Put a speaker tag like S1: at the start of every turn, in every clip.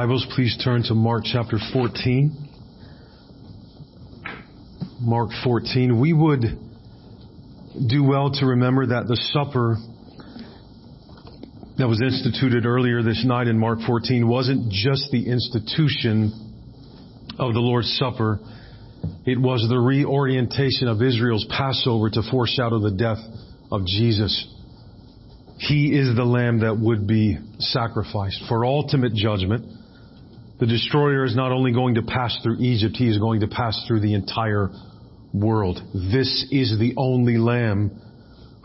S1: Bibles, please turn to Mark chapter 14. Mark 14. We would do well to remember that the supper that was instituted earlier this night in Mark 14 wasn't just the institution of the Lord's Supper. It was the reorientation of Israel's Passover to foreshadow the death of Jesus. He is the lamb that would be sacrificed for ultimate judgment. The destroyer is not only going to pass through Egypt, he is going to pass through the entire world. This is the only lamb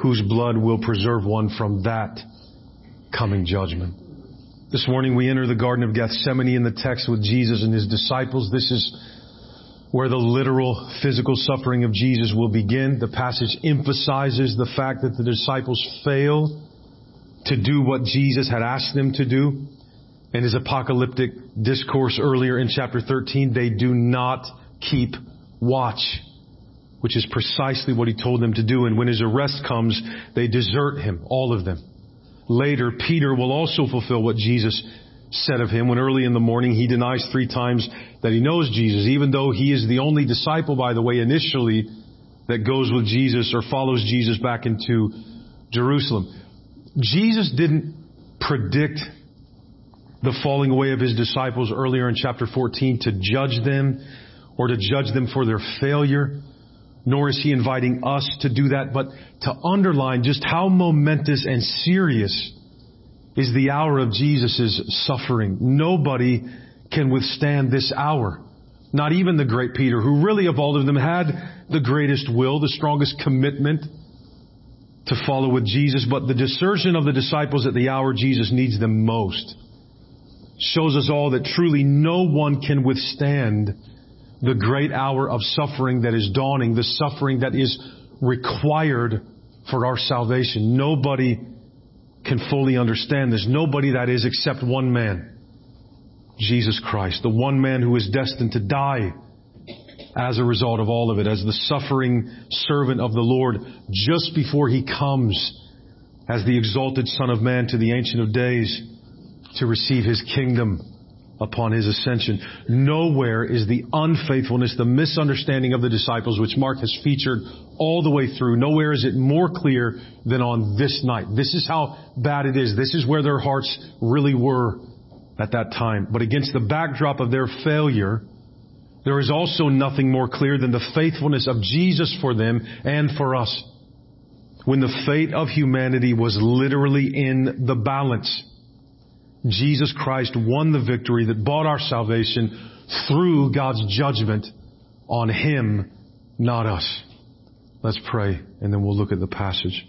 S1: whose blood will preserve one from that coming judgment. This morning we enter the Garden of Gethsemane in the text with Jesus and his disciples. This is where the literal physical suffering of Jesus will begin. The passage emphasizes the fact that the disciples fail to do what Jesus had asked them to do. In his apocalyptic discourse earlier in chapter 13, they do not keep watch, which is precisely what he told them to do. And when his arrest comes, they desert him, all of them. Later, Peter will also fulfill what Jesus said of him when early in the morning he denies three times that he knows Jesus, even though he is the only disciple, by the way, initially that goes with Jesus or follows Jesus back into Jerusalem. Jesus didn't predict the falling away of his disciples earlier in chapter 14 to judge them or to judge them for their failure, nor is he inviting us to do that, but to underline just how momentous and serious is the hour of Jesus' suffering. Nobody can withstand this hour. Not even the great Peter, who really of all of them had the greatest will, the strongest commitment, to follow with Jesus, but the desertion of the disciples at the hour Jesus needs them most shows us all that truly no one can withstand the great hour of suffering that is dawning, the suffering that is required for our salvation. Nobody can fully understand this. Nobody that is except one man, Jesus Christ, the one man who is destined to die as a result of all of it, as the suffering servant of the Lord just before he comes as the exalted Son of Man to the Ancient of Days to receive his kingdom upon his ascension. Nowhere is the unfaithfulness, the misunderstanding of the disciples, which Mark has featured all the way through, nowhere is it more clear than on this night. This is how bad it is. This is where their hearts really were at that time. But against the backdrop of their failure, there is also nothing more clear than the faithfulness of Jesus for them and for us. When the fate of humanity was literally in the balance, Jesus Christ won the victory that bought our salvation through God's judgment on Him, not us. Let's pray and then we'll look at the passage.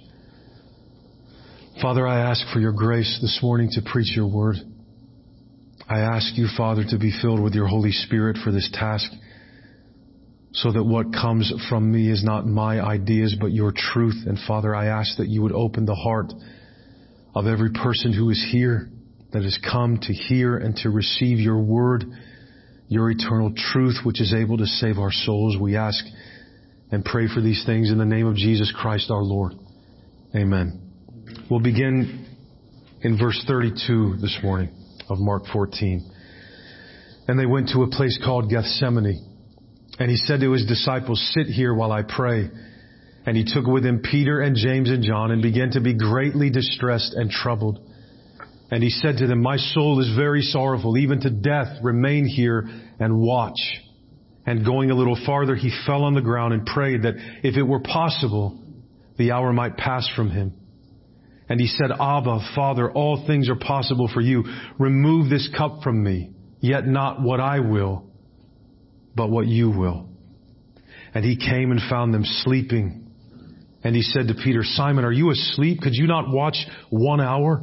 S1: Father, I ask for your grace this morning to preach your word. I ask you, Father, to be filled with your Holy Spirit for this task so that what comes from me is not my ideas, but your truth. And Father, I ask that you would open the heart of every person who is here that has come to hear and to receive your word, your eternal truth, which is able to save our souls. We ask and pray for these things in the name of Jesus Christ our Lord. Amen. We'll begin in verse 32 this morning of Mark 14. And they went to a place called Gethsemane. And he said to his disciples, sit here while I pray. And he took with him Peter and James and John and began to be greatly distressed and troubled. And he said to them, my soul is very sorrowful, even to death. Remain here and watch. And going a little farther, he fell on the ground and prayed that if it were possible, the hour might pass from him. And he said, Abba, Father, all things are possible for you. Remove this cup from me, yet not what I will, but what you will. And he came and found them sleeping. And he said to Peter, Simon, are you asleep? Could you not watch one hour?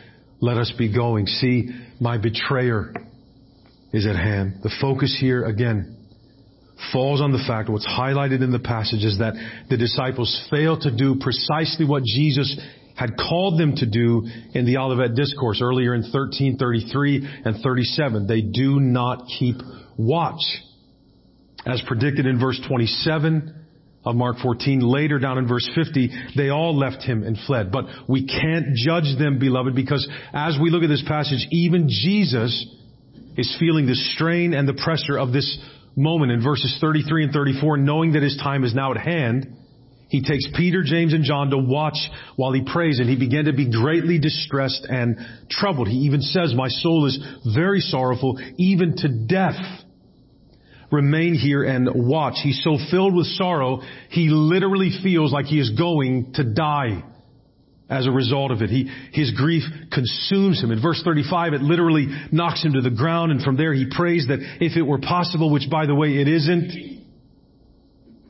S1: let us be going. See, my betrayer is at hand. The focus here, again, falls on the fact, what's highlighted in the passage is that the disciples fail to do precisely what Jesus had called them to do in the Olivet Discourse earlier in 1333 and 37. They do not keep watch. As predicted in verse 27 of Mark 14, later down in verse 50, they all left him and fled. But we can't judge them, beloved, because as we look at this passage, even Jesus is feeling the strain and the pressure of this moment in verses 33 and 34, knowing that his time is now at hand. He takes Peter, James, and John to watch while he prays, and he began to be greatly distressed and troubled. He even says, My soul is very sorrowful, even to death. Remain here and watch. He's so filled with sorrow, he literally feels like he is going to die as a result of it. He, his grief consumes him. In verse 35, it literally knocks him to the ground, and from there he prays that if it were possible, which by the way it isn't,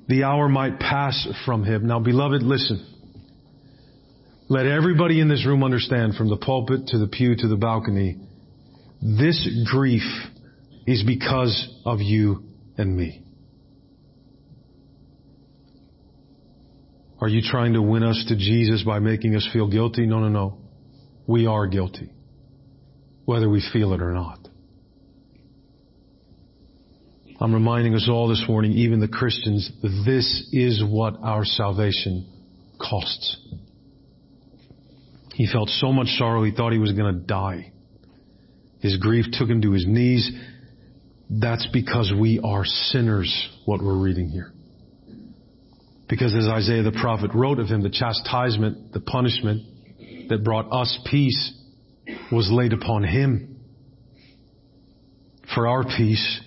S1: the hour might pass from him. Now beloved, listen. Let everybody in this room understand from the pulpit to the pew to the balcony, this grief is because of you and me. Are you trying to win us to Jesus by making us feel guilty? No, no, no. We are guilty. Whether we feel it or not. I'm reminding us all this morning, even the Christians, this is what our salvation costs. He felt so much sorrow he thought he was going to die. His grief took him to his knees. That's because we are sinners, what we're reading here. Because as Isaiah the prophet wrote of him, the chastisement, the punishment that brought us peace was laid upon him. For our peace,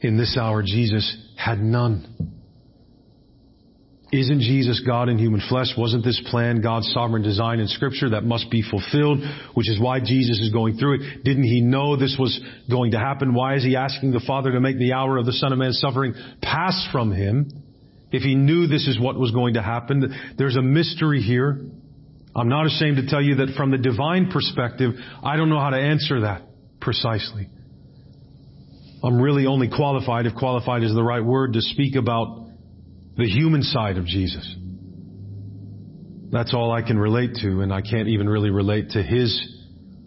S1: in this hour, Jesus had none. Isn't Jesus God in human flesh? Wasn't this plan God's sovereign design in scripture that must be fulfilled, which is why Jesus is going through it? Didn't he know this was going to happen? Why is he asking the Father to make the hour of the Son of Man's suffering pass from him? if he knew this is what was going to happen. There's a mystery here. I'm not ashamed to tell you that from the divine perspective, I don't know how to answer that precisely. I'm really only qualified, if qualified is the right word, to speak about the human side of Jesus. That's all I can relate to, and I can't even really relate to his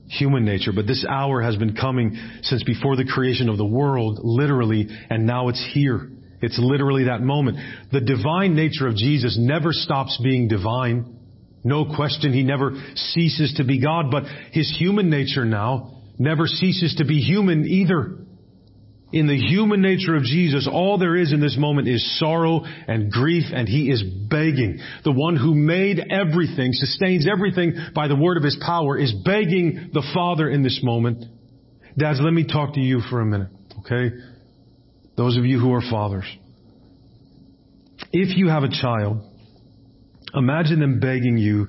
S1: human nature. But this hour has been coming since before the creation of the world, literally, and now it's here. It's literally that moment. The divine nature of Jesus never stops being divine. No question, he never ceases to be God, but his human nature now never ceases to be human either. In the human nature of Jesus, all there is in this moment is sorrow and grief, and he is begging. The one who made everything, sustains everything by the word of his power, is begging the Father in this moment. Dads, let me talk to you for a minute, okay? Those of you who are fathers. If you have a child, imagine them begging you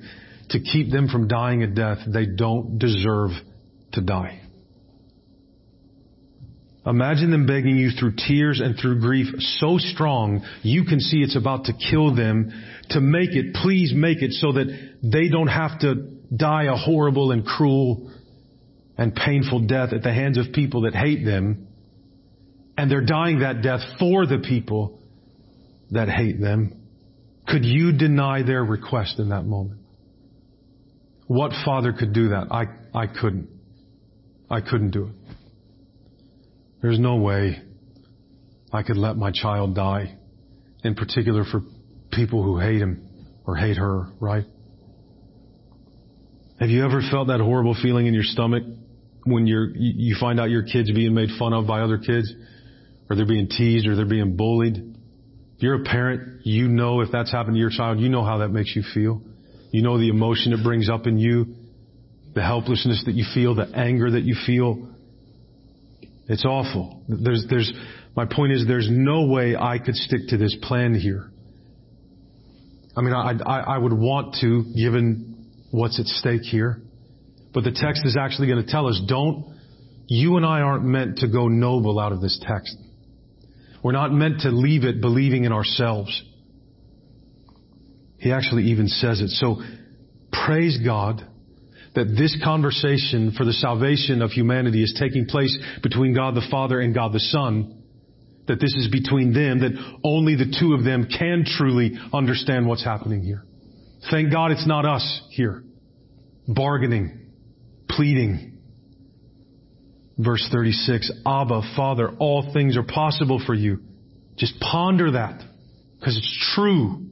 S1: to keep them from dying a death they don't deserve to die. Imagine them begging you through tears and through grief so strong you can see it's about to kill them to make it, please make it so that they don't have to die a horrible and cruel and painful death at the hands of people that hate them and they're dying that death for the people that hate them. Could you deny their request in that moment? What father could do that? I, I couldn't. I couldn't do it. There's no way I could let my child die, in particular for people who hate him or hate her, right? Have you ever felt that horrible feeling in your stomach when you're, you find out your kid's being made fun of by other kids? or they're being teased or they're being bullied. If you're a parent, you know if that's happened to your child, you know how that makes you feel. You know the emotion it brings up in you, the helplessness that you feel, the anger that you feel. It's awful. There's, there's, my point is there's no way I could stick to this plan here. I mean, I, I, I would want to, given what's at stake here. But the text is actually going to tell us, don't, you and I aren't meant to go noble out of this text. We're not meant to leave it believing in ourselves. He actually even says it. So praise God that this conversation for the salvation of humanity is taking place between God the Father and God the Son, that this is between them, that only the two of them can truly understand what's happening here. Thank God it's not us here, bargaining, pleading. Verse 36, Abba, Father, all things are possible for you. Just ponder that, because it's true.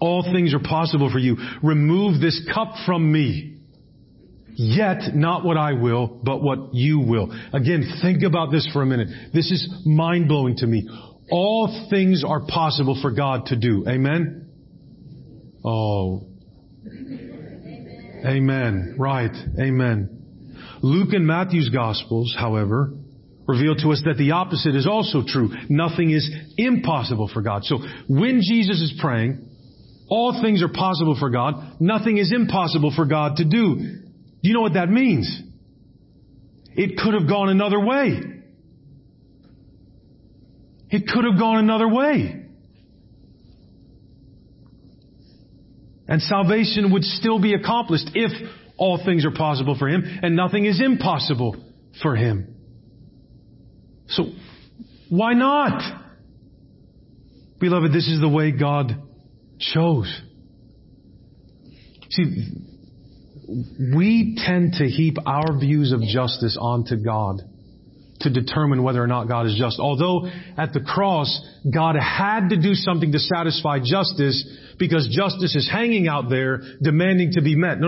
S1: All things are possible for you. Remove this cup from me. Yet not what I will, but what you will. Again, think about this for a minute. This is mind blowing to me. All things are possible for God to do. Amen? Oh. Amen. Right. Amen. Luke and Matthew's Gospels, however, reveal to us that the opposite is also true. Nothing is impossible for God. So when Jesus is praying, all things are possible for God. Nothing is impossible for God to do. Do you know what that means? It could have gone another way. It could have gone another way. And salvation would still be accomplished if all things are possible for Him and nothing is impossible for Him. So, why not? Beloved, this is the way God chose. See, we tend to heap our views of justice onto God to determine whether or not God is just. Although at the cross, God had to do something to satisfy justice because justice is hanging out there demanding to be met.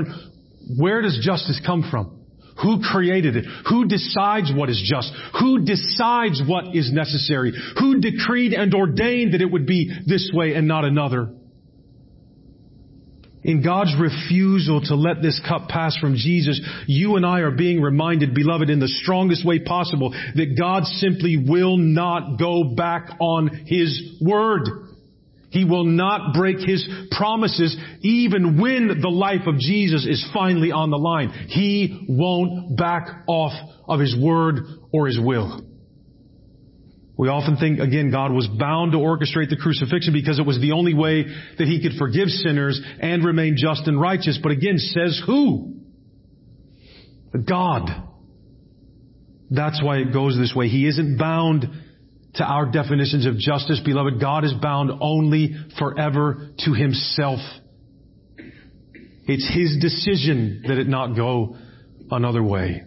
S1: Where does justice come from? Who created it? Who decides what is just? Who decides what is necessary? Who decreed and ordained that it would be this way and not another? In God's refusal to let this cup pass from Jesus, you and I are being reminded, beloved, in the strongest way possible, that God simply will not go back on His word. He will not break His promises even when the life of Jesus is finally on the line. He won't back off of His word or His will. We often think, again, God was bound to orchestrate the crucifixion because it was the only way that He could forgive sinners and remain just and righteous. But again, says who? God. That's why it goes this way. He isn't bound to our definitions of justice, beloved. God is bound only forever to Himself. It's His decision that it not go another way.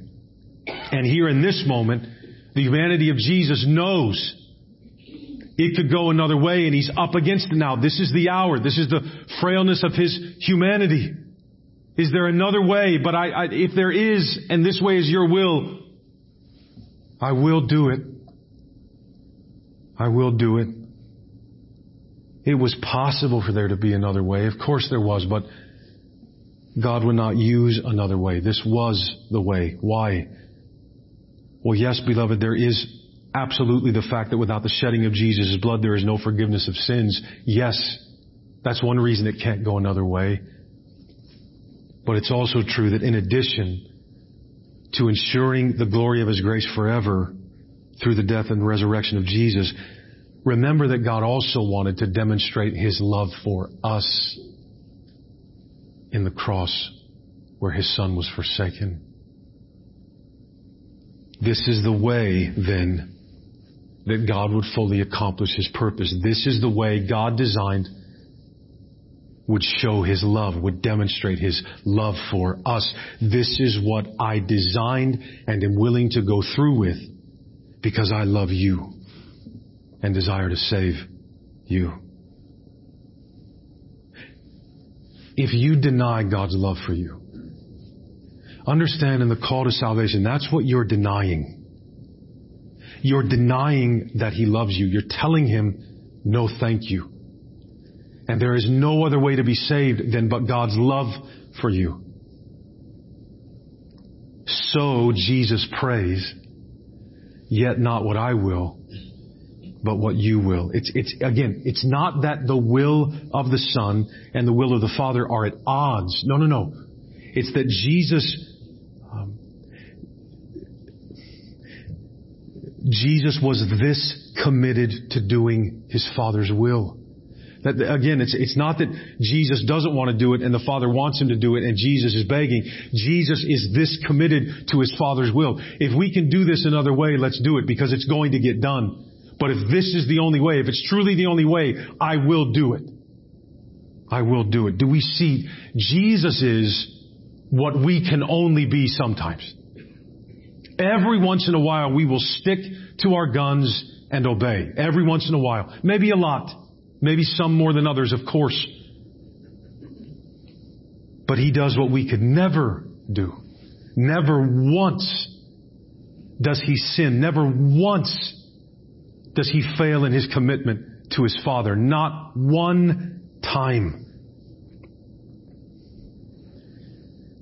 S1: And here in this moment, the humanity of Jesus knows it could go another way and he's up against it now. This is the hour. This is the frailness of his humanity. Is there another way? But I, I, if there is, and this way is your will, I will do it. I will do it. It was possible for there to be another way. Of course there was, but God would not use another way. This was the way. Why? Well, yes, beloved, there is absolutely the fact that without the shedding of Jesus' blood, there is no forgiveness of sins. Yes, that's one reason it can't go another way. But it's also true that in addition to ensuring the glory of His grace forever through the death and resurrection of Jesus, remember that God also wanted to demonstrate His love for us in the cross where His Son was forsaken. This is the way, then, that God would fully accomplish His purpose. This is the way God designed would show His love, would demonstrate His love for us. This is what I designed and am willing to go through with because I love you and desire to save you. If you deny God's love for you, Understand in the call to salvation, that's what you're denying. You're denying that He loves you. You're telling Him, no thank you. And there is no other way to be saved than but God's love for you. So Jesus prays, yet not what I will, but what you will. It's, it's, again, it's not that the will of the Son and the will of the Father are at odds. No, no, no. It's that Jesus Jesus was this committed to doing his Father's will That, again, it's, it's not that Jesus doesn't want to do it and the Father wants him to do it and Jesus is begging. Jesus is this committed to his Father's will. If we can do this another way, let's do it because it's going to get done. But if this is the only way, if it's truly the only way, I will do it. I will do it. Do we see Jesus is what we can only be sometimes? Every once in a while we will stick to our guns and obey. Every once in a while. Maybe a lot. Maybe some more than others, of course. But He does what we could never do. Never once does He sin. Never once does He fail in His commitment to His Father. Not one time.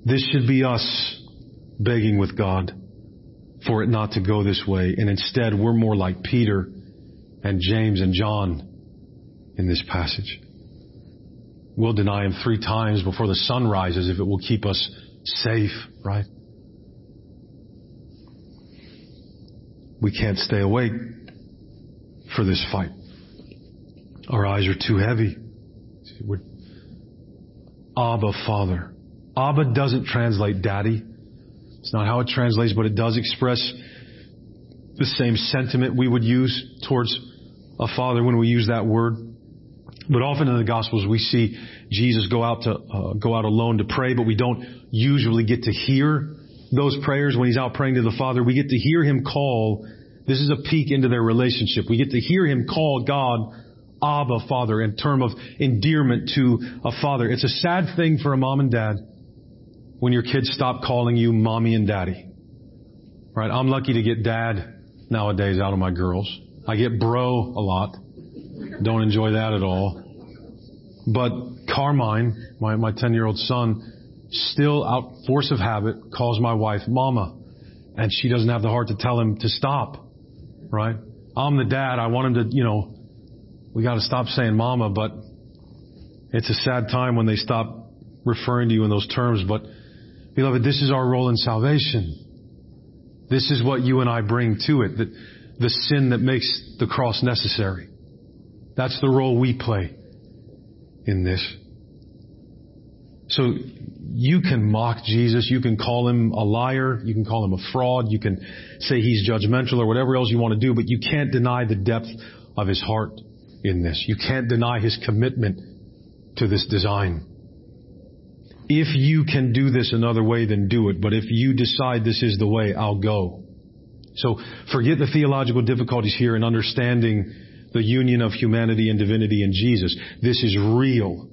S1: This should be us begging with God for it not to go this way. And instead, we're more like Peter and James and John in this passage. We'll deny him three times before the sun rises if it will keep us safe, right? We can't stay awake for this fight. Our eyes are too heavy. Abba, Father. Abba doesn't translate daddy. It's not how it translates, but it does express the same sentiment we would use towards a father when we use that word. But often in the Gospels we see Jesus go out to uh, go out alone to pray, but we don't usually get to hear those prayers when he's out praying to the Father. We get to hear him call. This is a peek into their relationship. We get to hear him call God Abba Father in term of endearment to a father. It's a sad thing for a mom and dad when your kids stop calling you mommy and daddy. Right? I'm lucky to get dad nowadays out of my girls. I get bro a lot. Don't enjoy that at all. But Carmine, my, my 10 year old son, still out force of habit calls my wife mama. And she doesn't have the heart to tell him to stop. Right? I'm the dad. I want him to, you know, we gotta stop saying mama, but it's a sad time when they stop referring to you in those terms, but Beloved, this is our role in salvation. This is what you and I bring to it, that the sin that makes the cross necessary. That's the role we play in this. So you can mock Jesus, you can call him a liar, you can call him a fraud, you can say he's judgmental or whatever else you want to do, but you can't deny the depth of his heart in this. You can't deny his commitment to this design. If you can do this another way, then do it. But if you decide this is the way, I'll go. So forget the theological difficulties here in understanding the union of humanity and divinity in Jesus. This is real.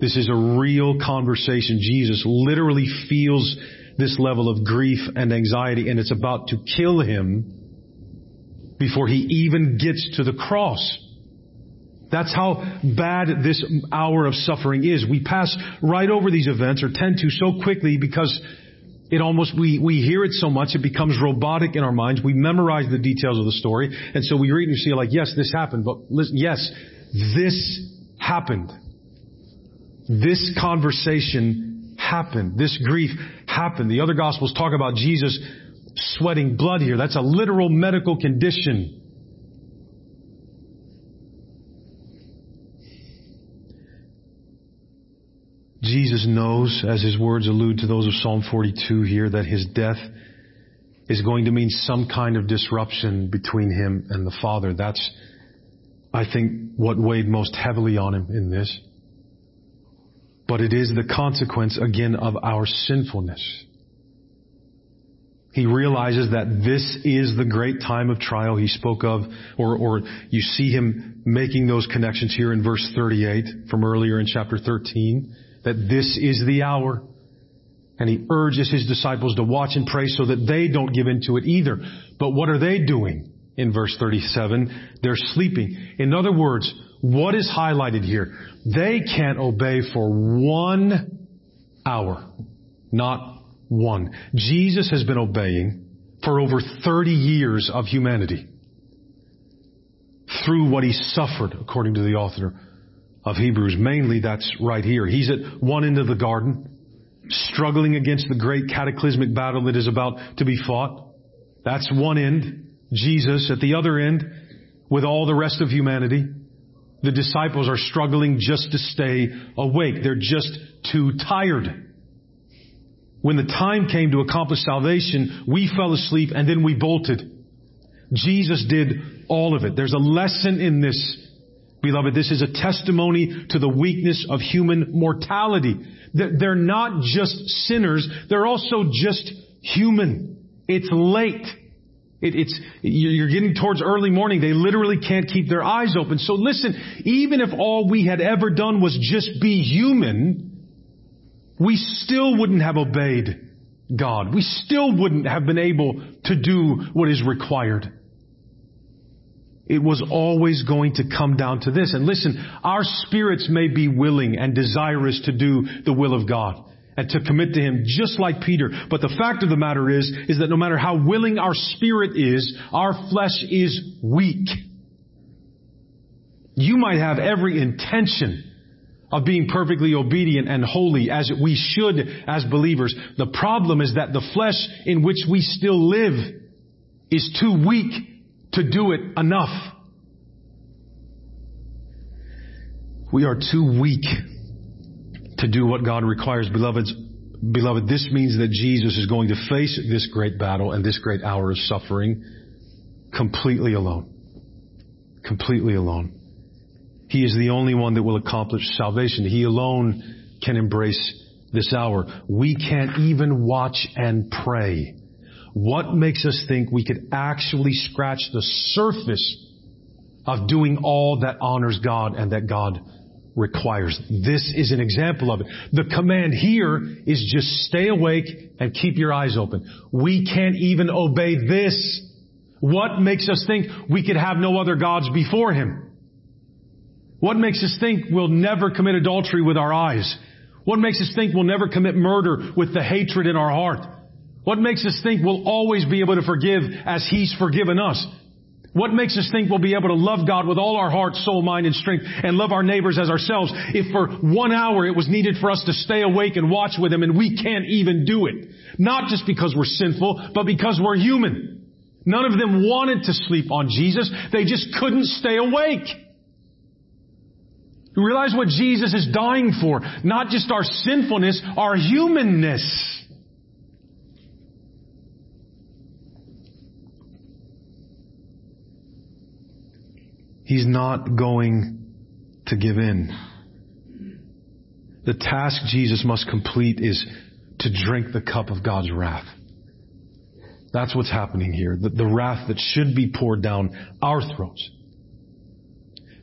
S1: This is a real conversation. Jesus literally feels this level of grief and anxiety and it's about to kill him before he even gets to the cross. That's how bad this hour of suffering is. We pass right over these events or tend to so quickly because it almost, we, we hear it so much, it becomes robotic in our minds. We memorize the details of the story. And so we read and see like, yes, this happened, but listen, yes, this happened. This conversation happened. This grief happened. The other gospels talk about Jesus sweating blood here. That's a literal medical condition. Jesus knows, as his words allude to those of Psalm 42 here, that his death is going to mean some kind of disruption between him and the Father. That's, I think, what weighed most heavily on him in this. But it is the consequence, again, of our sinfulness. He realizes that this is the great time of trial he spoke of, or, or you see him making those connections here in verse 38 from earlier in chapter 13 that this is the hour. And he urges his disciples to watch and pray so that they don't give into it either. But what are they doing? In verse 37, they're sleeping. In other words, what is highlighted here? They can't obey for one hour. Not one. Jesus has been obeying for over 30 years of humanity through what he suffered, according to the author of Hebrews. Mainly that's right here. He's at one end of the garden, struggling against the great cataclysmic battle that is about to be fought. That's one end. Jesus at the other end with all the rest of humanity. The disciples are struggling just to stay awake. They're just too tired. When the time came to accomplish salvation, we fell asleep and then we bolted. Jesus did all of it. There's a lesson in this, beloved. This is a testimony to the weakness of human mortality. They're not just sinners, they're also just human. It's late. It, it's, you're getting towards early morning. They literally can't keep their eyes open. So listen, even if all we had ever done was just be human, we still wouldn't have obeyed God. We still wouldn't have been able to do what is required. It was always going to come down to this. And listen, our spirits may be willing and desirous to do the will of God and to commit to Him just like Peter. But the fact of the matter is, is that no matter how willing our spirit is, our flesh is weak. You might have every intention of being perfectly obedient and holy as we should as believers. The problem is that the flesh in which we still live is too weak to do it enough. We are too weak to do what God requires. Beloveds, beloved, this means that Jesus is going to face this great battle and this great hour of suffering completely alone. Completely alone. He is the only one that will accomplish salvation. He alone can embrace this hour. We can't even watch and pray. What makes us think we could actually scratch the surface of doing all that honors God and that God requires. This is an example of it. The command here is just stay awake and keep your eyes open. We can't even obey this. What makes us think we could have no other gods before Him? What makes us think we'll never commit adultery with our eyes? What makes us think we'll never commit murder with the hatred in our heart? What makes us think we'll always be able to forgive as He's forgiven us? What makes us think we'll be able to love God with all our heart, soul, mind, and strength and love our neighbors as ourselves if for one hour it was needed for us to stay awake and watch with Him and we can't even do it? Not just because we're sinful, but because we're human. None of them wanted to sleep on Jesus. They just couldn't stay awake. You realize what Jesus is dying for? Not just our sinfulness, our humanness. He's not going to give in. The task Jesus must complete is to drink the cup of God's wrath. That's what's happening here. The, the, wrath that should be poured down our throats.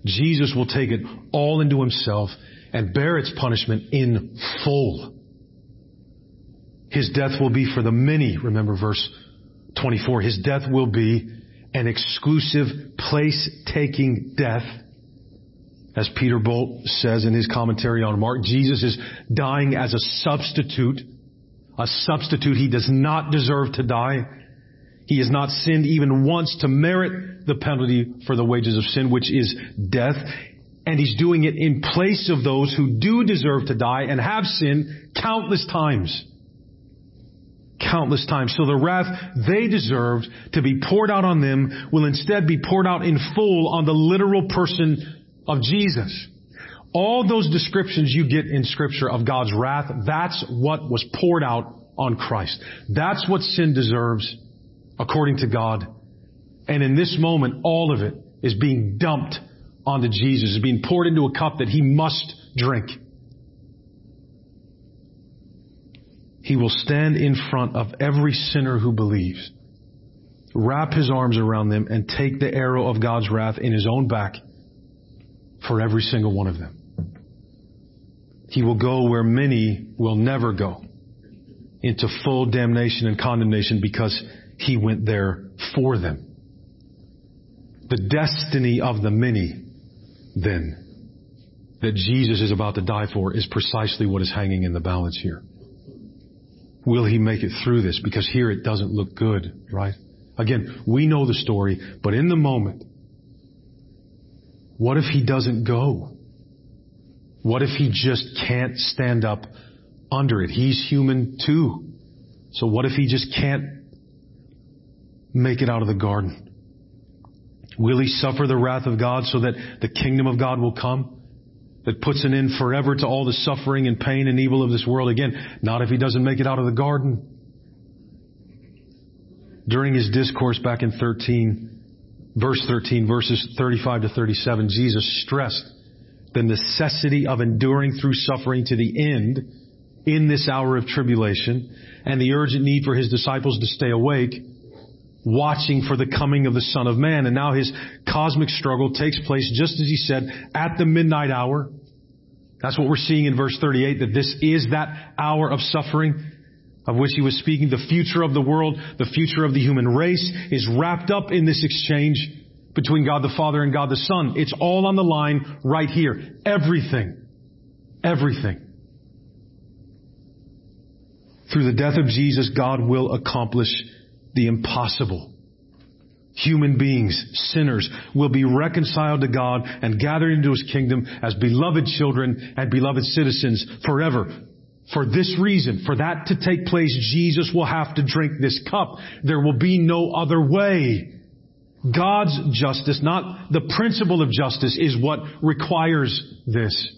S1: Jesus will take it all into himself and bear its punishment in full. His death will be for the many, remember verse 24. His death will be an exclusive place taking death. As Peter Bolt says in his commentary on Mark, Jesus is dying as a substitute, a substitute. He does not deserve to die. He has not sinned even once to merit the penalty for the wages of sin, which is death. And he's doing it in place of those who do deserve to die and have sinned countless times countless times. So the wrath they deserved to be poured out on them will instead be poured out in full on the literal person of Jesus. All those descriptions you get in scripture of God's wrath, that's what was poured out on Christ. That's what sin deserves according to God. And in this moment, all of it is being dumped onto Jesus, is being poured into a cup that he must drink. He will stand in front of every sinner who believes, wrap his arms around them, and take the arrow of God's wrath in his own back for every single one of them. He will go where many will never go into full damnation and condemnation because he went there for them. The destiny of the many, then, that Jesus is about to die for is precisely what is hanging in the balance here. Will he make it through this? Because here it doesn't look good, right? Again, we know the story, but in the moment, what if he doesn't go? What if he just can't stand up under it? He's human too. So what if he just can't make it out of the garden? Will he suffer the wrath of God so that the kingdom of God will come? That puts an end forever to all the suffering and pain and evil of this world. Again, not if he doesn't make it out of the garden. During his discourse back in 13, verse 13, verses 35 to 37, Jesus stressed the necessity of enduring through suffering to the end in this hour of tribulation and the urgent need for his disciples to stay awake watching for the coming of the Son of Man. And now his cosmic struggle takes place just as he said at the midnight hour. That's what we're seeing in verse 38, that this is that hour of suffering of which he was speaking. The future of the world, the future of the human race is wrapped up in this exchange between God the Father and God the Son. It's all on the line right here. Everything. Everything. Through the death of Jesus, God will accomplish the impossible. Human beings, sinners, will be reconciled to God and gathered into His kingdom as beloved children and beloved citizens forever. For this reason, for that to take place, Jesus will have to drink this cup. There will be no other way. God's justice, not the principle of justice, is what requires this.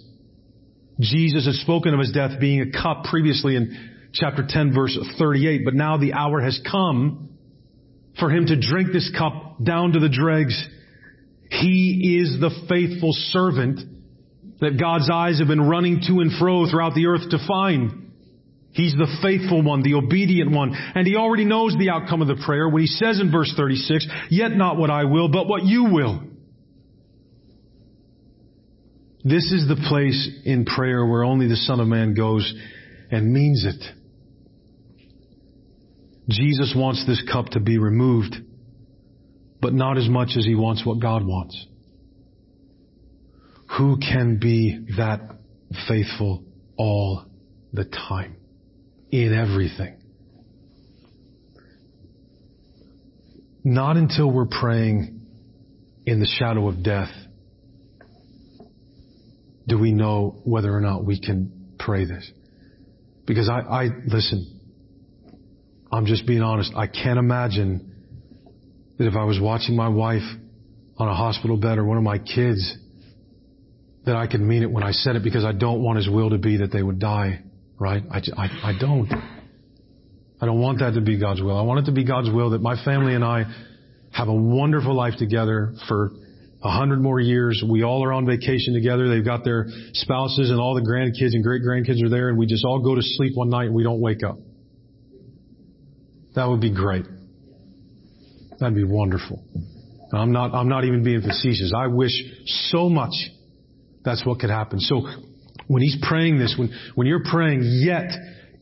S1: Jesus has spoken of his death being a cup previously in chapter 10 verse 38, but now the hour has come for him to drink this cup down to the dregs. He is the faithful servant that God's eyes have been running to and fro throughout the earth to find. He's the faithful one, the obedient one. And he already knows the outcome of the prayer when he says in verse 36, Yet not what I will, but what you will. This is the place in prayer where only the Son of Man goes and means it. Jesus wants this cup to be removed, but not as much as he wants what God wants. Who can be that faithful all the time? In everything. Not until we're praying in the shadow of death do we know whether or not we can pray this. Because I, I listen, I'm just being honest. I can't imagine that if I was watching my wife on a hospital bed or one of my kids, that I could mean it when I said it because I don't want His will to be that they would die, right? I, I, I don't. I don't want that to be God's will. I want it to be God's will that my family and I have a wonderful life together for a hundred more years. We all are on vacation together. They've got their spouses and all the grandkids and great grandkids are there and we just all go to sleep one night and we don't wake up. That would be great. That'd be wonderful. I'm not, I'm not even being facetious. I wish so much that's what could happen. So when he's praying this, when, when you're praying, yet,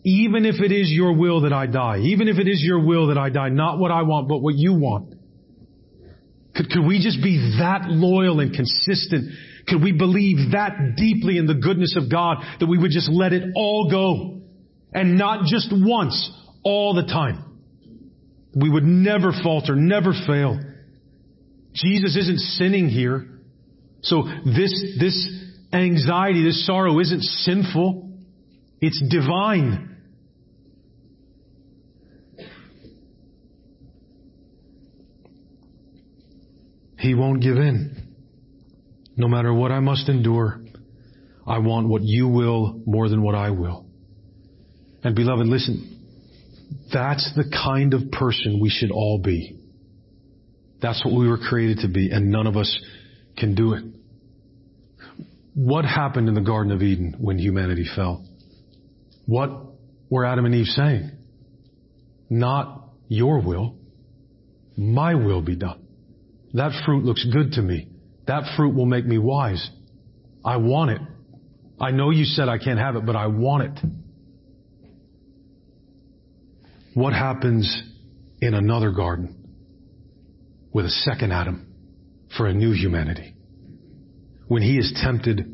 S1: even if it is your will that I die, even if it is your will that I die, not what I want, but what you want, could, could we just be that loyal and consistent? Could we believe that deeply in the goodness of God that we would just let it all go? And not just once, all the time. We would never falter, never fail. Jesus isn't sinning here. So this, this anxiety, this sorrow isn't sinful. It's divine. He won't give in. No matter what I must endure, I want what you will more than what I will. And beloved, listen, that's the kind of person we should all be. That's what we were created to be, and none of us can do it. What happened in the Garden of Eden when humanity fell? What were Adam and Eve saying? Not your will, my will be done. That fruit looks good to me. That fruit will make me wise. I want it. I know you said I can't have it, but I want it. What happens in another garden with a second Adam for a new humanity? When he is tempted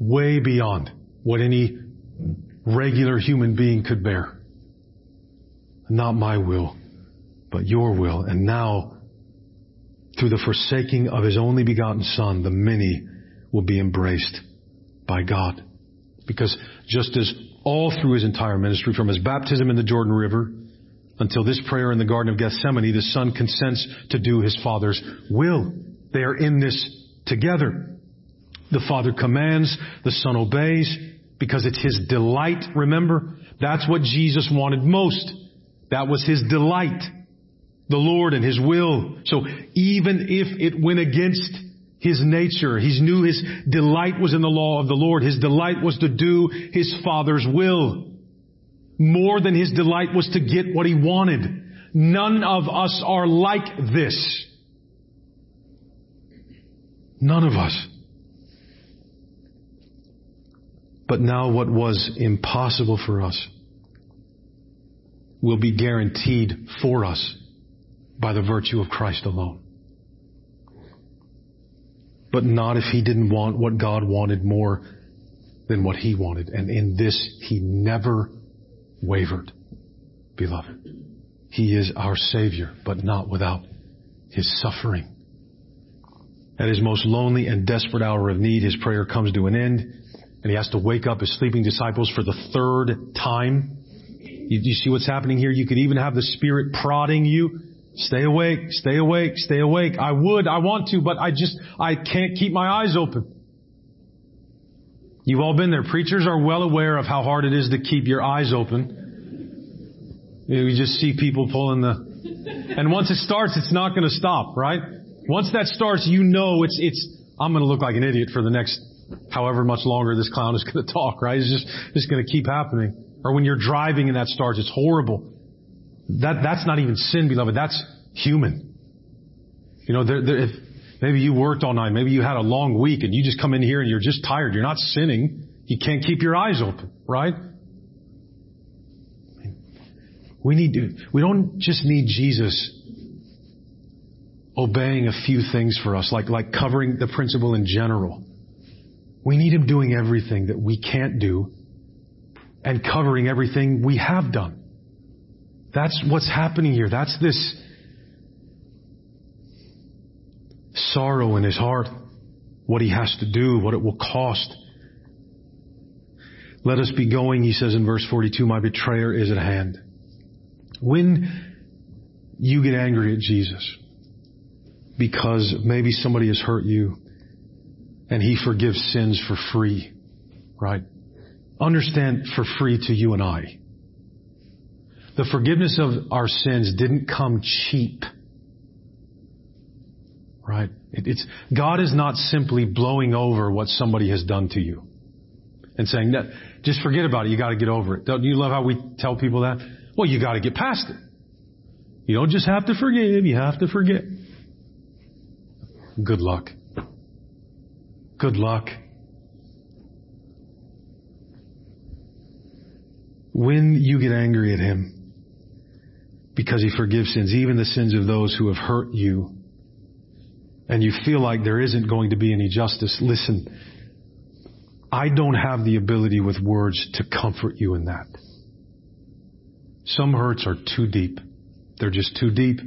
S1: way beyond what any regular human being could bear. Not my will, but your will. And now, through the forsaking of his only begotten son, the many will be embraced by God. Because just as all through his entire ministry, from his baptism in the Jordan River until this prayer in the Garden of Gethsemane, the Son consents to do his Father's will. They are in this together. The Father commands, the Son obeys, because it's His delight, remember? That's what Jesus wanted most. That was His delight. The Lord and His will. So even if it went against His nature, He knew His delight was in the law of the Lord. His delight was to do His Father's will. More than His delight was to get what He wanted. None of us are like this. None of us. But now what was impossible for us will be guaranteed for us by the virtue of Christ alone. But not if he didn't want what God wanted more than what he wanted. And in this, he never wavered, beloved. He is our Savior, but not without his suffering. At his most lonely and desperate hour of need, his prayer comes to an end, and he has to wake up his sleeping disciples for the third time. You, you see what's happening here? You could even have the Spirit prodding you. Stay awake, stay awake, stay awake. I would, I want to, but I just, I can't keep my eyes open. You've all been there. Preachers are well aware of how hard it is to keep your eyes open. You just see people pulling the, and once it starts, it's not going to stop, right? Once that starts, you know it's, it's, I'm going to look like an idiot for the next however much longer this clown is going to talk, right? It's just, it's going to keep happening. Or when you're driving and that starts, it's horrible. That, that's not even sin, beloved. That's human. You know, there, there, if maybe you worked all night, maybe you had a long week and you just come in here and you're just tired. You're not sinning. You can't keep your eyes open, right? We need to, we don't just need Jesus obeying a few things for us, like, like covering the principle in general. We need Him doing everything that we can't do and covering everything we have done. That's what's happening here. That's this sorrow in His heart, what He has to do, what it will cost. Let us be going, He says in verse 42, my betrayer is at hand. When you get angry at Jesus, because maybe somebody has hurt you and he forgives sins for free, right? Understand for free to you and I. The forgiveness of our sins didn't come cheap. Right? It, it's, God is not simply blowing over what somebody has done to you and saying that, just forget about it. You gotta get over it. Don't you love how we tell people that? Well, you gotta get past it. You don't just have to forgive, you have to forget. Good luck. Good luck. When you get angry at Him, because He forgives sins, even the sins of those who have hurt you, and you feel like there isn't going to be any justice, listen, I don't have the ability with words to comfort you in that. Some hurts are too deep. They're just too deep.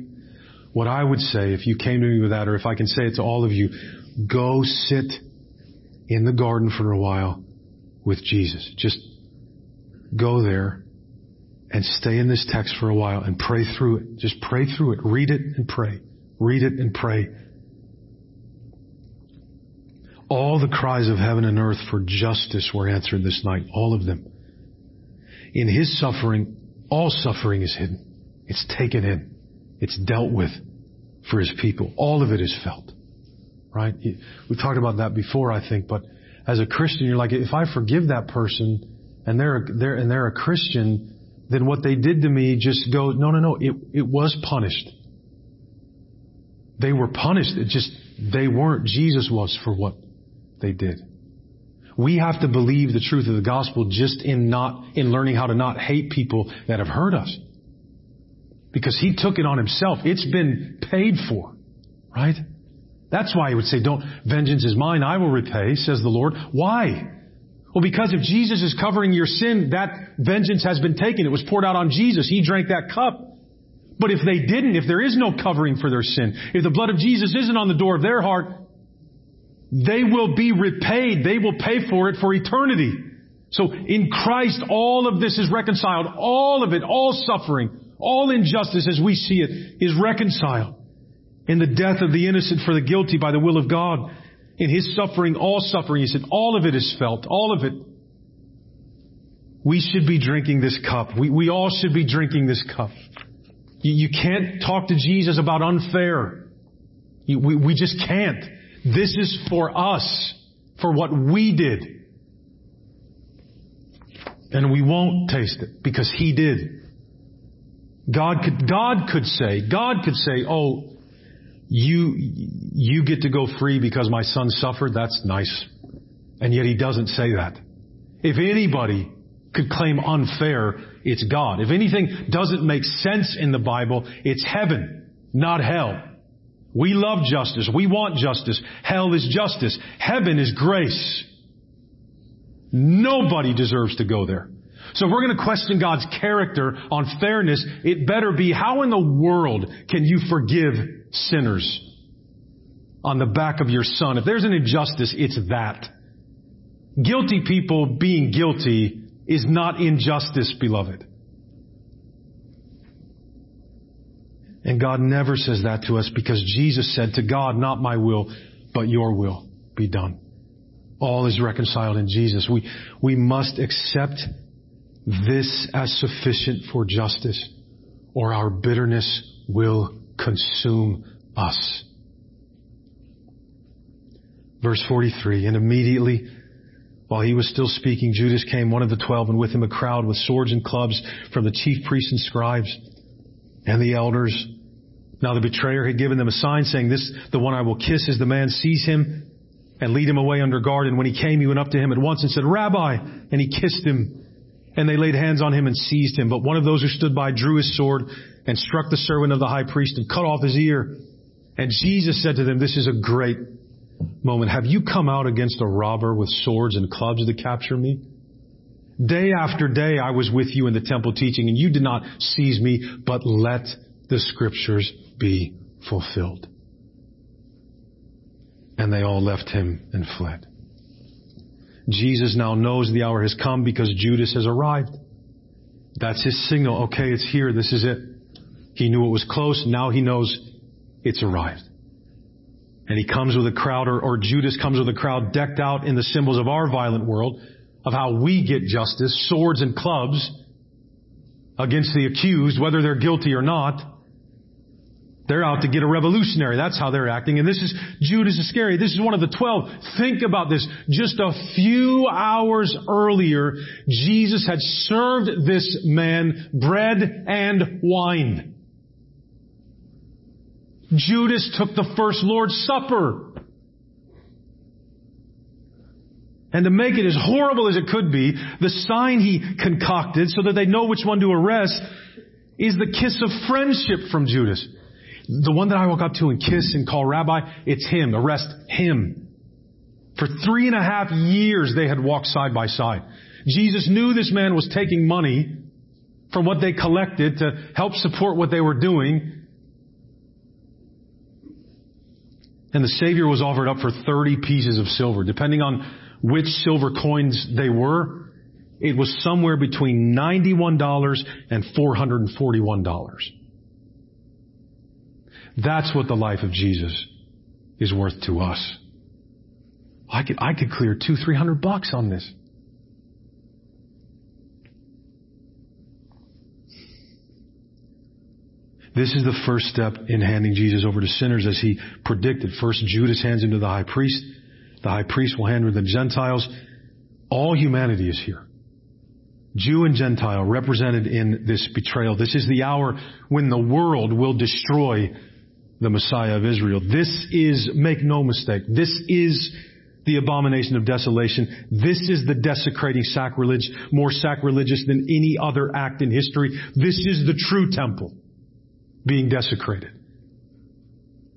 S1: What I would say if you came to me with that, or if I can say it to all of you, go sit in the garden for a while with Jesus. Just go there and stay in this text for a while and pray through it. Just pray through it. Read it and pray. Read it and pray. All the cries of heaven and earth for justice were answered this night. All of them. In His suffering, all suffering is hidden. It's taken in. It's dealt with for his people. All of it is felt. Right? We talked about that before, I think, but as a Christian, you're like, if I forgive that person and they're, they're, and they're a Christian, then what they did to me just go, no, no, no, it, it was punished. They were punished. It just, they weren't. Jesus was for what they did. We have to believe the truth of the gospel just in not, in learning how to not hate people that have hurt us. Because he took it on himself. It's been paid for. Right? That's why he would say, don't, vengeance is mine, I will repay, says the Lord. Why? Well, because if Jesus is covering your sin, that vengeance has been taken. It was poured out on Jesus. He drank that cup. But if they didn't, if there is no covering for their sin, if the blood of Jesus isn't on the door of their heart, they will be repaid. They will pay for it for eternity. So in Christ, all of this is reconciled. All of it, all suffering, all injustice as we see it is reconciled. In the death of the innocent for the guilty by the will of God. In His suffering, all suffering, He said, all of it is felt. All of it. We should be drinking this cup. We, we all should be drinking this cup. You, you can't talk to Jesus about unfair. You, we, we just can't. This is for us, for what we did. And we won't taste it because He did. God could, God could say, God could say, oh, you, you get to go free because my son suffered. That's nice. And yet He doesn't say that. If anybody could claim unfair, it's God. If anything doesn't make sense in the Bible, it's heaven, not hell. We love justice. We want justice. Hell is justice. Heaven is grace. Nobody deserves to go there. So if we're going to question God's character on fairness, it better be how in the world can you forgive sinners on the back of your son? If there's an injustice, it's that. Guilty people being guilty is not injustice, beloved. And God never says that to us because Jesus said to God, not my will, but your will be done. All is reconciled in Jesus. We, we must accept this as sufficient for justice or our bitterness will consume us. Verse 43, and immediately while he was still speaking, Judas came, one of the twelve, and with him a crowd with swords and clubs from the chief priests and scribes and the elders. Now the betrayer had given them a sign saying, this, the one I will kiss is the man. Seize him and lead him away under guard. And when he came, he went up to him at once and said, Rabbi, and he kissed him. And they laid hands on him and seized him. But one of those who stood by drew his sword and struck the servant of the high priest and cut off his ear. And Jesus said to them, this is a great moment. Have you come out against a robber with swords and clubs to capture me? Day after day I was with you in the temple teaching and you did not seize me, but let the scriptures be fulfilled. And they all left him and fled. Jesus now knows the hour has come because Judas has arrived. That's his signal. Okay, it's here. This is it. He knew it was close. Now he knows it's arrived. And he comes with a crowd, or, or Judas comes with a crowd decked out in the symbols of our violent world, of how we get justice, swords and clubs against the accused, whether they're guilty or not. They're out to get a revolutionary. That's how they're acting. And this is Judas Iscariot. This is one of the twelve. Think about this. Just a few hours earlier, Jesus had served this man bread and wine. Judas took the first Lord's Supper. And to make it as horrible as it could be, the sign he concocted so that they know which one to arrest is the kiss of friendship from Judas. The one that I walk up to and kiss and call rabbi, it's him. Arrest him. For three and a half years they had walked side by side. Jesus knew this man was taking money from what they collected to help support what they were doing. And the Savior was offered up for 30 pieces of silver. Depending on which silver coins they were, it was somewhere between $91 and $441. That's what the life of Jesus is worth to us. I could, I could clear two, three hundred bucks on this. This is the first step in handing Jesus over to sinners as he predicted. First, Judas hands him to the high priest. The high priest will hand him to the Gentiles. All humanity is here. Jew and Gentile represented in this betrayal. This is the hour when the world will destroy the Messiah of Israel. This is, make no mistake, this is the abomination of desolation. This is the desecrating sacrilege, more sacrilegious than any other act in history. This is the true temple being desecrated.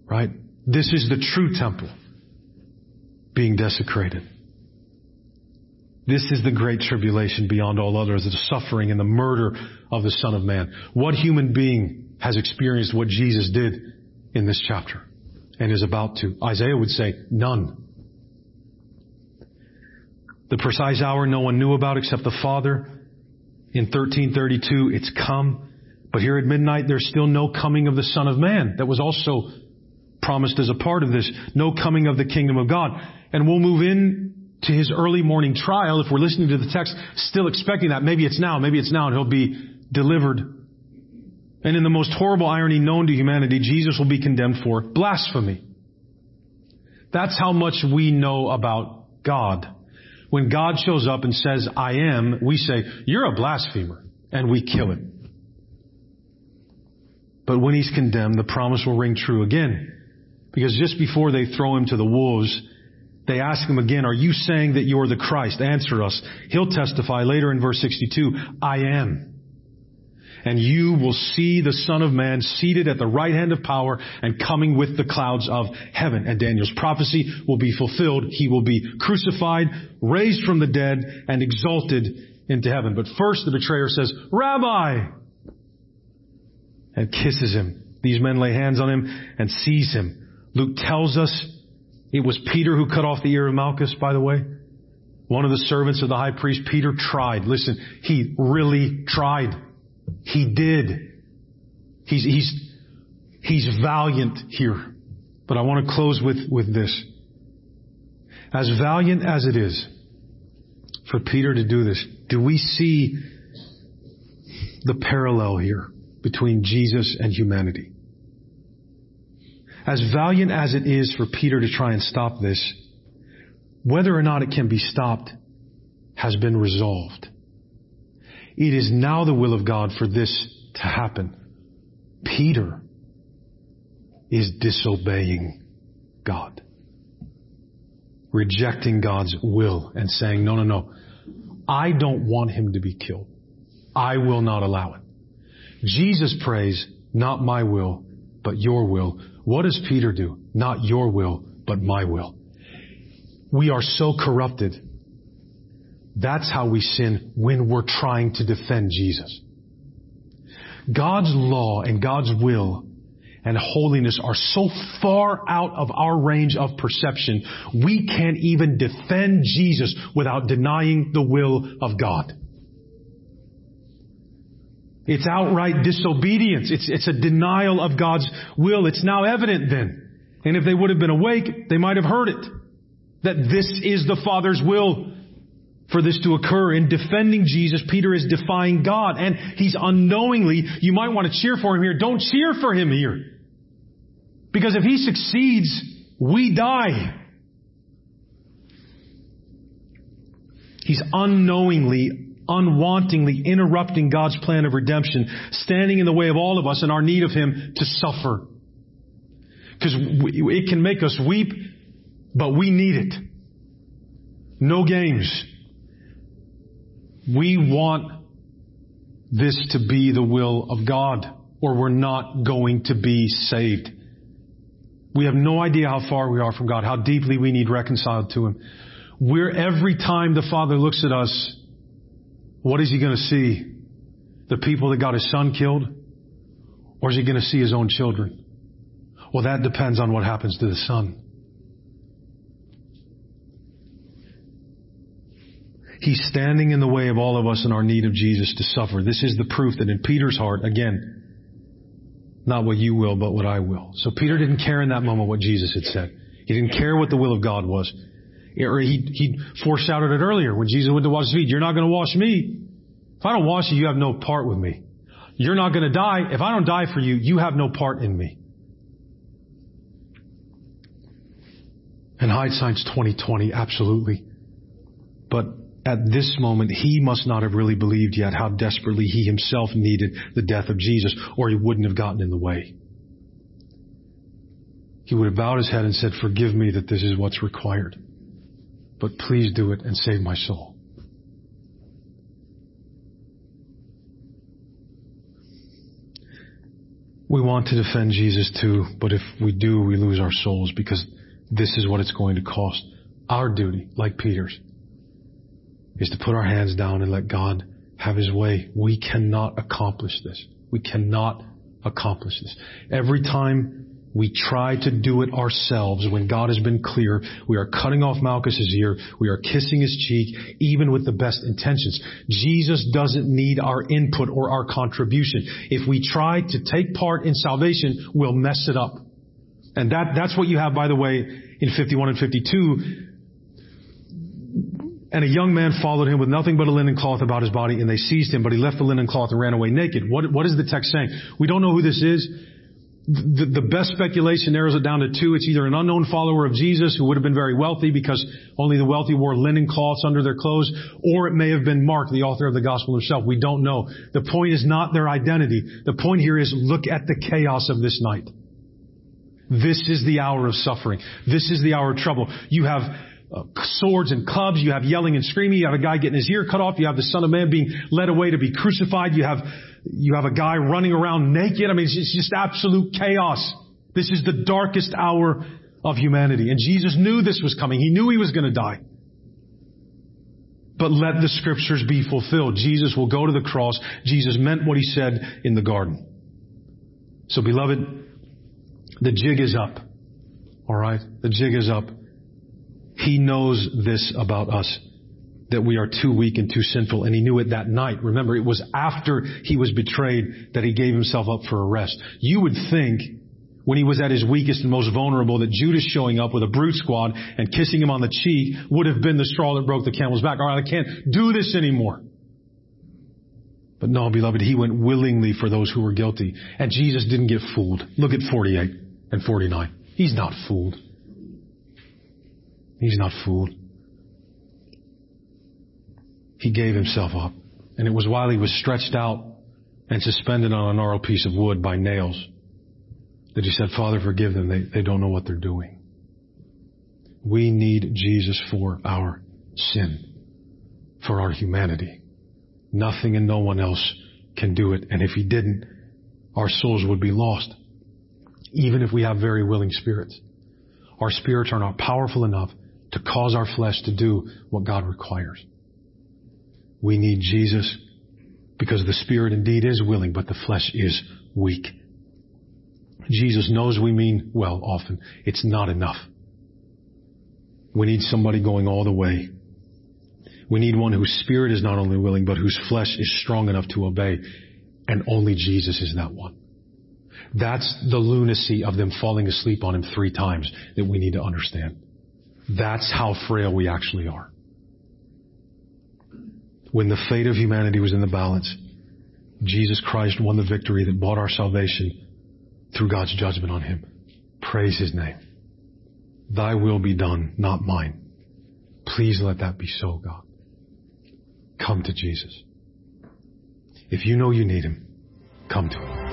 S1: Right? This is the true temple being desecrated. This is the great tribulation beyond all others, the suffering and the murder of the Son of Man. What human being has experienced what Jesus did in this chapter and is about to? Isaiah would say, none. The precise hour no one knew about except the Father. In 1332, it's come. But here at midnight, there's still no coming of the Son of Man. That was also promised as a part of this. No coming of the kingdom of God. And we'll move in to his early morning trial if we're listening to the text, still expecting that. Maybe it's now, maybe it's now, and he'll be delivered. And in the most horrible irony known to humanity, Jesus will be condemned for blasphemy. That's how much we know about God. When God shows up and says, I am, we say, you're a blasphemer, and we kill him. But when he's condemned, the promise will ring true again. Because just before they throw him to the wolves, they ask him again, are you saying that you're the Christ? Answer us. He'll testify later in verse 62, I am. And you will see the Son of Man seated at the right hand of power and coming with the clouds of heaven. And Daniel's prophecy will be fulfilled. He will be crucified, raised from the dead, and exalted into heaven. But first the betrayer says, Rabbi! And kisses him. These men lay hands on him and seize him. Luke tells us it was Peter who cut off the ear of Malchus, by the way. One of the servants of the high priest, Peter tried. Listen, he really tried. He did. He's, he's, he's valiant here. But I want to close with, with this. As valiant as it is for Peter to do this, do we see the parallel here between Jesus and humanity? As valiant as it is for Peter to try and stop this, whether or not it can be stopped has been resolved. It is now the will of God for this to happen. Peter is disobeying God. Rejecting God's will and saying, no, no, no. I don't want him to be killed. I will not allow it. Jesus prays, not my will, but your will. What does Peter do? Not your will, but my will. We are so corrupted. That's how we sin when we're trying to defend Jesus. God's law and God's will and holiness are so far out of our range of perception, we can't even defend Jesus without denying the will of God. It's outright disobedience. It's, it's a denial of God's will. It's now evident then. And if they would have been awake, they might have heard it. That this is the Father's will for this to occur. In defending Jesus, Peter is defying God. And he's unknowingly, you might want to cheer for him here. Don't cheer for him here. Because if he succeeds, we die. He's unknowingly unwantingly interrupting God's plan of redemption, standing in the way of all of us and our need of Him to suffer. Because it can make us weep, but we need it. No games. We want this to be the will of God, or we're not going to be saved. We have no idea how far we are from God, how deeply we need reconciled to Him. We're every time the Father looks at us, what is he going to see? The people that got his son killed? Or is he going to see his own children? Well, that depends on what happens to the son. He's standing in the way of all of us in our need of Jesus to suffer. This is the proof that in Peter's heart, again, not what you will, but what I will. So Peter didn't care in that moment what Jesus had said. He didn't care what the will of God was. Or he, he foreshadowed it earlier when Jesus went to wash his feet. You're not going to wash me. If I don't wash you, you have no part with me. You're not going to die. If I don't die for you, you have no part in me. And hindsight's 2020, absolutely. But at this moment, he must not have really believed yet how desperately he himself needed the death of Jesus, or he wouldn't have gotten in the way. He would have bowed his head and said, forgive me that this is what's required but please do it and save my soul. We want to defend Jesus too, but if we do, we lose our souls because this is what it's going to cost. Our duty, like Peter's, is to put our hands down and let God have His way. We cannot accomplish this. We cannot accomplish this. Every time we try to do it ourselves when God has been clear. We are cutting off Malchus's ear. We are kissing his cheek, even with the best intentions. Jesus doesn't need our input or our contribution. If we try to take part in salvation, we'll mess it up. And that, that's what you have, by the way, in 51 and 52. And a young man followed him with nothing but a linen cloth about his body, and they seized him, but he left the linen cloth and ran away naked. What, what is the text saying? We don't know who this is. The, the, best speculation narrows it down to two. It's either an unknown follower of Jesus who would have been very wealthy because only the wealthy wore linen cloths under their clothes, or it may have been Mark, the author of the gospel himself. We don't know. The point is not their identity. The point here is look at the chaos of this night. This is the hour of suffering. This is the hour of trouble. You have uh, swords and clubs. You have yelling and screaming. You have a guy getting his ear cut off. You have the Son of Man being led away to be crucified. You have, you have a guy running around naked. I mean, it's just absolute chaos. This is the darkest hour of humanity. And Jesus knew this was coming. He knew he was going to die. But let the scriptures be fulfilled. Jesus will go to the cross. Jesus meant what he said in the garden. So beloved, the jig is up. Alright? The jig is up. He knows this about us. That we are too weak and too sinful, and he knew it that night. Remember, it was after he was betrayed that he gave himself up for arrest. You would think, when he was at his weakest and most vulnerable, that Judas showing up with a brute squad and kissing him on the cheek would have been the straw that broke the camel's back. Alright, I can't do this anymore. But no, beloved, he went willingly for those who were guilty. And Jesus didn't get fooled. Look at 48 and 49. He's not fooled. He's not fooled. He gave himself up. And it was while he was stretched out and suspended on a gnarled piece of wood by nails that he said, Father, forgive them. They, they don't know what they're doing. We need Jesus for our sin, for our humanity. Nothing and no one else can do it. And if he didn't, our souls would be lost. Even if we have very willing spirits. Our spirits are not powerful enough to cause our flesh to do what God requires. We need Jesus because the spirit indeed is willing, but the flesh is weak. Jesus knows we mean well often. It's not enough. We need somebody going all the way. We need one whose spirit is not only willing, but whose flesh is strong enough to obey. And only Jesus is that one. That's the lunacy of them falling asleep on him three times that we need to understand. That's how frail we actually are. When the fate of humanity was in the balance, Jesus Christ won the victory that bought our salvation through God's judgment on him. Praise his name. Thy will be done, not mine. Please let that be so, God. Come to Jesus. If you know you need him, come to him.